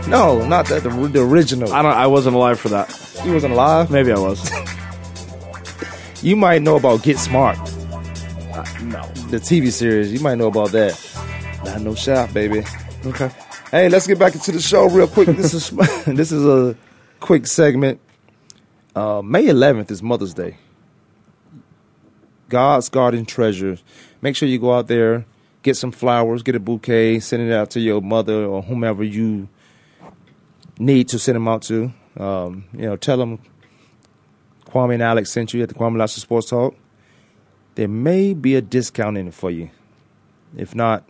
No, not that. The, the original. I don't. I wasn't alive for that. You wasn't alive? Maybe I was. You might know about Get Smart, uh, no. the TV series. You might know about that. Not no Shaft, baby. Okay. Hey, let's get back into the show real quick. This is this is a quick segment. Uh, May 11th is Mother's Day. God's garden treasures. Make sure you go out there, get some flowers, get a bouquet, send it out to your mother or whomever you need to send them out to. Um, you know, tell them Kwamie and Alex sent you at the Kwamie Lassiter Sports Talk. There may be a discount in it for you. If not,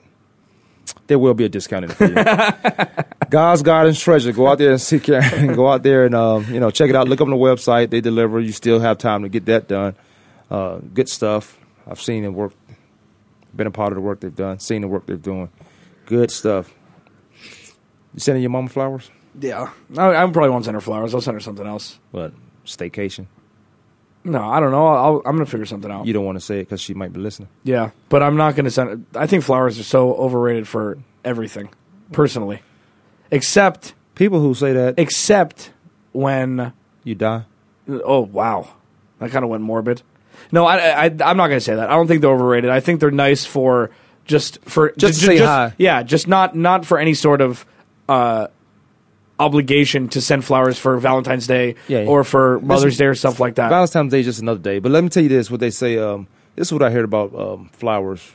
there will be a discount in it for you. God's Garden's Treasure. Go out there and seek your, go out there and um, you know check it out. Look up on the website. They deliver. You still have time to get that done. Uh, good stuff. I've seen it work. Been a part of the work they've done. Seen the work they're doing. Good stuff. You sending your mama flowers? Yeah. I, I probably won't send her flowers. I'll send her something else. What? Staycation. No, I don't know. I'll, I'm going to figure something out. You don't want to say it because she might be listening. Yeah, but I'm not going to send. I think flowers are so overrated for everything, personally. Except people who say that. Except when you die. Oh wow, that kind of went morbid. No, I, I I'm not going to say that. I don't think they're overrated. I think they're nice for just for Just to say hi. Yeah, just not not for any sort of. Uh, obligation to send flowers for Valentine's Day Yeah. or for Mother's Day or stuff like that. Valentine's Day is just another day. But let me tell you this: what they say. Um, this is what I heard about um, flowers.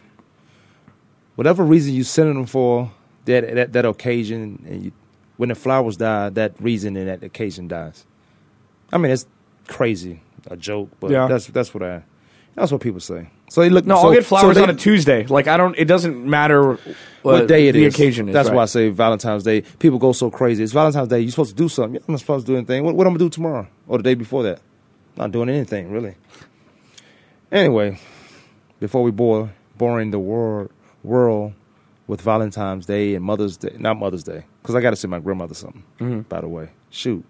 Whatever reason you sending them for, that that, that occasion, and you, when the flowers die, that reason and that occasion dies. I mean, it's crazy, a joke, but Yeah. that's that's what I. That's what people say. So they look. no, so, I'll get flowers so they- on a Tuesday. Like I don't. It doesn't matter what day it the is. occasion is. That's right. why I say Valentine's Day. People go so crazy. It's Valentine's Day. You're supposed to do something. I'm not supposed to do anything. What, what I'm gonna do tomorrow or the day before that? Not doing anything really. Anyway, before we bore boring the world world with Valentine's Day and Mother's Day, not Mother's Day, because I got to send my grandmother something. Mhm. By the way, shoot,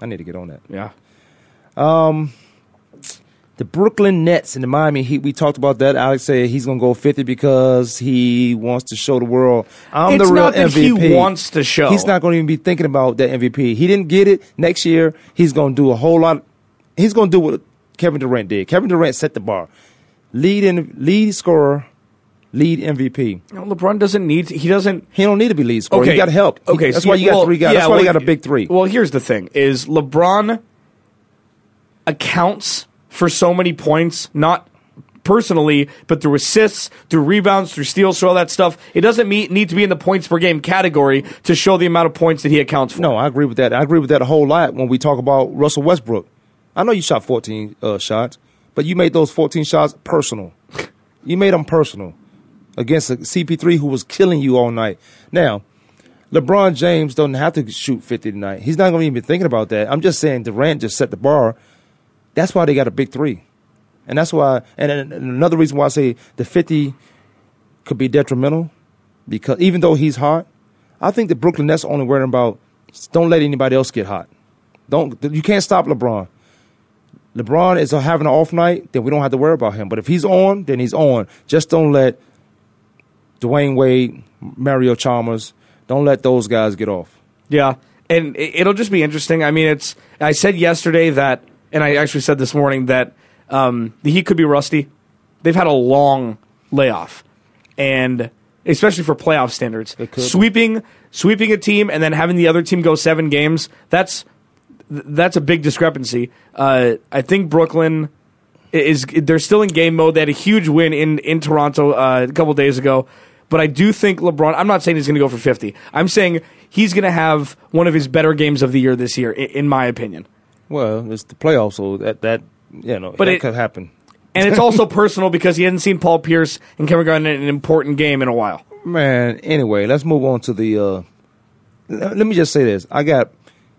I need to get on that. Yeah. Um, the Brooklyn Nets and the Miami Heat. We talked about that. Alex said he's gonna go fifty because he wants to show the world I'm It's the real that he wants to show. He's not going to even be thinking about that MVP. He didn't get it. Next year, he's going to do a whole lot. He's going to do what Kevin Durant did. Kevin Durant set the bar. Lead in lead scorer, lead MVP. No, LeBron doesn't need. He doesn't. He don't need to be lead scorer. Okay, He got help. He- Okay, that's so why you got three guys. yeah, that's why well, you got a big three. Well, here's the thing: is LeBron accounts for so many points, not personally, but through assists, through rebounds, through steals, through all that stuff. It doesn't meet, need to be in the points per game category to show the amount of points that he accounts for. No, I agree with that. I agree with that a whole lot when we talk about Russell Westbrook. I know you shot 14 uh, shots, but you made those 14 shots personal. You made them personal against a CP3 who was killing you all night. Now, LeBron James doesn't have to shoot 50 tonight. He's not going to even be thinking about that. I'm just saying Durant just set the bar. That's why they got a big three. And that's why, and, and another reason why I say the 50 could be detrimental, because even though he's hot, I think the Brooklyn Nets only worrying about don't let anybody else get hot. Don't you can't stop LeBron. LeBron is having an off night, then we don't have to worry about him. But if he's on, then he's on. Just don't let Dwyane Wade, Mario Chalmers, don't let those guys get off. Yeah, and it'll just be interesting. I mean, it's. I said yesterday that, and I actually said this morning that um, the Heat could be rusty. They've had a long layoff, and especially for playoff standards, sweeping sweeping a team and then having the other team go seven games. That's that's a big discrepancy. Uh, I think Brooklyn is they're still in game mode. They had a huge win in in Toronto uh, a couple days ago, but I do think LeBron. I'm not saying he's going to go for 50. I'm saying he's going to have one of his better games of the year this year, in, in my opinion. Well, it's the playoffs, so that that you know but that it, could happen. and it's also personal because he hadn't seen Paul Pierce and Kevin Garnett in an important game in a while. Man, anyway, let's move on to the. Uh, let me just say this: I got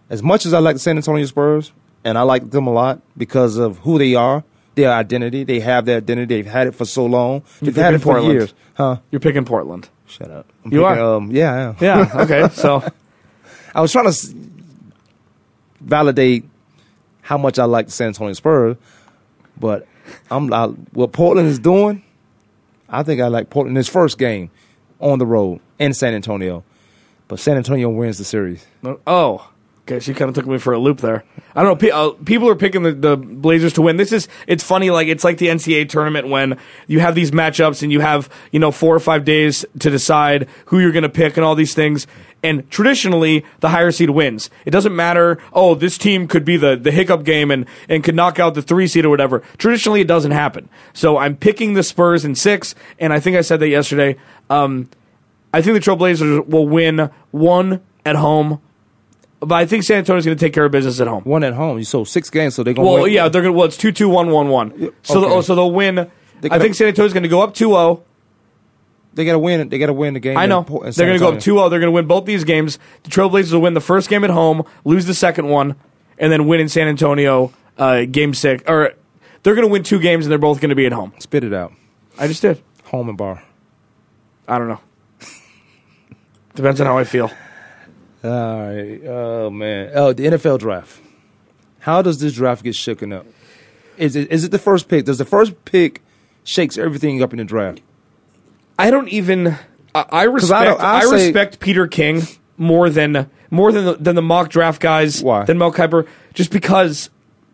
as much as I like the San Antonio Spurs, and I like them a lot because of who they are, their identity. They have their identity. They've had it for so long. You're They've had picking it for Portland. years, huh? You're picking Portland. Shut up. I'm You picking, are? Um, yeah, I am. Yeah, okay, so- I was trying to s- validate how much I like the San Antonio Spurs, but I'm I, what Portland is doing. I think I like Portland in his first game on the road in San Antonio, but San Antonio wins the series. Oh, okay. she kind of took me for a loop there. I don't know. Uh, people are picking the, the Blazers to win. This is it's funny. Like it's like the NCAA tournament when you have these matchups and you have you know four or five days to decide who you're going to pick and all these things. And traditionally, the higher seed wins. It doesn't matter. Oh, this team could be the, the hiccup game and, and could knock out the three seed or whatever. Traditionally, it doesn't happen. So I'm picking the Spurs in six, and I think I said that yesterday. Um, I think the Trailblazers will win one at home, but I think San Antonio's going to take care of business at home. One at home. So six games. So they're going to Well, win. yeah, they're going to. Well, it's two two one one one. So okay. the- so they'll win. I think San Antonio's going to go up 2-0. They got to win. They got to win the game. I know. in in They're going to go up Antonio. 2-0. They're going to win both these games. The Trailblazers will win the first game at home, lose the second one, and then win in San Antonio uh, game six. Or they're going to win two games, and they're both going to be at home. Spit it out. I just did. Home and bar. I don't know. Depends on how I feel. All right. Oh man. Oh, the NFL draft. How does this draft get shaken up? Is it is it the first pick? Does the first pick shakes everything up in the draft? I don't even. I, I I respect. I, I'll say- respect Peter King more than more than the, than the mock draft guys. Why? Than Mel Kiper, just because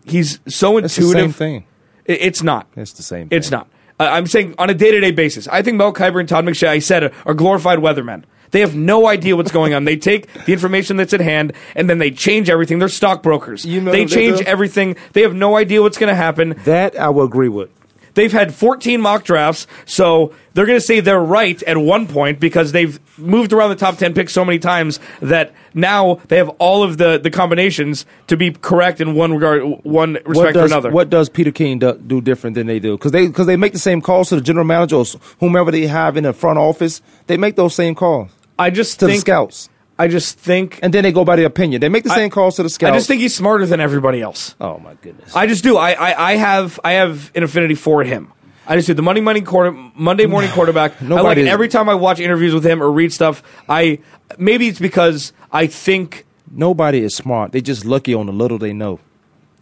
he's so It's the intuitive. same thing. It- it's not. It's the same. It's not. Uh, I'm saying on a day to day basis. I think Mel Kiper and Todd McShay, I said, are, are glorified weathermen. They have no idea what's going on. They take the information that's at hand and then they change everything. They're stockbrokers. You know they they change do. everything. They have no idea what's going to happen. That I will agree with. They've had 14 mock drafts, so they're going to say they're right at one point because they've moved around the top 10 picks so many times that now they have all of the, the combinations to be correct in one regard, one respect what does, or another. What does Peter King do, do different than they do? Because they because they make the same calls to the general manager or whomever they have in the front office. They make those same calls. I just to the think- scouts. I just think, and then they go by the opinion. They make the same calls to the scouts. I just think he's smarter than everybody else. Oh my goodness! I just do. I, I, I have I have an affinity for him. I just do the Monday morning quarter Monday morning quarterback. I like Nobody- it every time I watch interviews with him or read stuff. I maybe it's because I think nobody is smart. They just lucky on the little they know.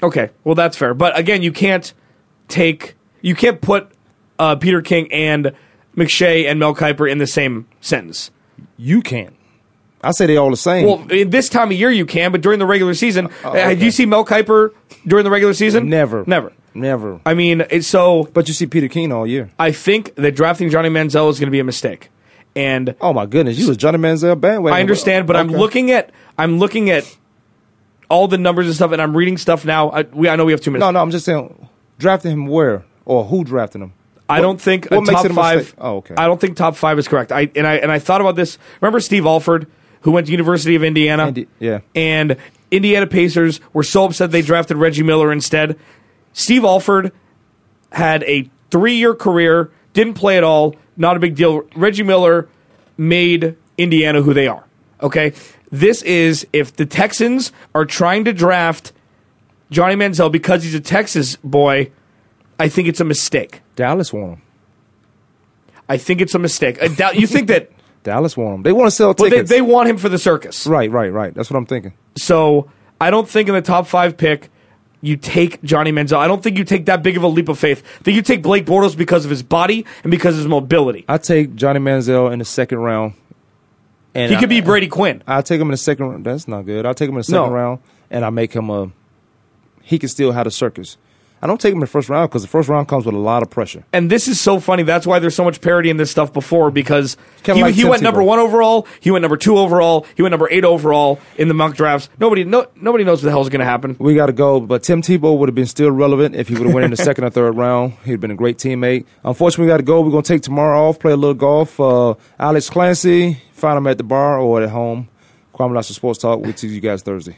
Okay, well that's fair. But again, you can't take you can't put uh, Peter King and McShay and Mel Kiper in the same sentence. You can't. I say they all the same. Well, in this time of year you can, but during the regular season, uh, do you see Mel Kiper during the regular season? Never, never, never. I mean, it's so. But you see Peter King all year. I think that drafting Johnny Manziel is going to be a mistake. And oh my goodness, you was Johnny Manziel bandwagon. I understand, but I'm looking at I'm looking at all the numbers and stuff, and I'm reading stuff now. I, we, I know we have two minutes. No, no, I'm just saying, drafting him where or who drafted him? I don't think what top five. Oh, okay. I don't think top five is correct. I and I and I thought about this. Remember Steve Alford, who went to University of Indiana, Indi- yeah. and Indiana Pacers were so upset they drafted Reggie Miller instead. Steve Alford had a three-year career, didn't play at all, not a big deal. Reggie Miller made Indiana who they are. Okay, this is if the Texans are trying to draft Johnny Manziel because he's a Texas boy. I think it's a mistake. Dallas want him. I think it's a mistake. I doubt you think that. Dallas want him. They want to sell Well, they, tickets. they want him for the circus. right, right, right. That's what I'm thinking. So I don't think in the top five pick you take Johnny Manziel. I don't think you take that big of a leap of faith. I think you take Blake Bortles because of his body and because of his mobility. I take Johnny Manziel in the second round. And He I- could be Brady Quinn. I'll take him in the second round. That's not good. I'll take him in the second No. round, and I make him a. He can still have the circus. I don't take him in the first round because the first round comes with a lot of pressure. And this is so funny. That's why there's so much parity in this stuff before because he, like he went number one overall. He went number two overall. He went number eight overall in the mock drafts. Nobody, no, nobody knows what the hell's going to happen. We got to go, but Tim Tebow would have been still relevant if he would have went in the second or third round. He'd been a great teammate. Unfortunately, we got to go. We're going to take tomorrow off, play a little golf. Uh, Alex Clancy, find him at the bar or at home. Kwamie Lassiter Sports Talk. We'll see you guys Thursday.